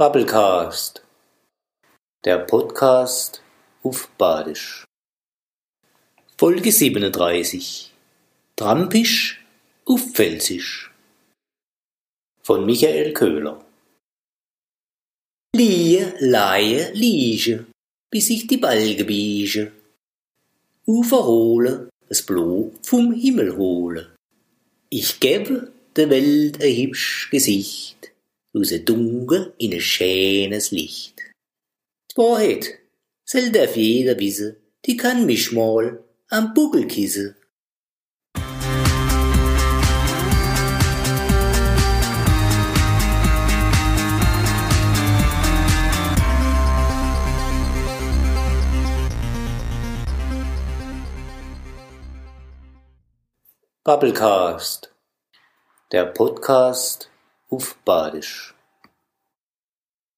Bubblecast, der Podcast auf Badisch. Folge 37. Trampisch auf Pfälzisch. Von Michael Köhler. Liehe, Laie, Liege, bis sich die Balge biege. Ufer hole, es Blo vom Himmel hole. Ich gebe der Welt ein hübsch Gesicht aus dem Dunkel in ein schönes Licht. Die Wahrheit soll darf jeder wissen, die kann mich mal am Buckel kissen. Bubblecast, der Podcast auf Badisch.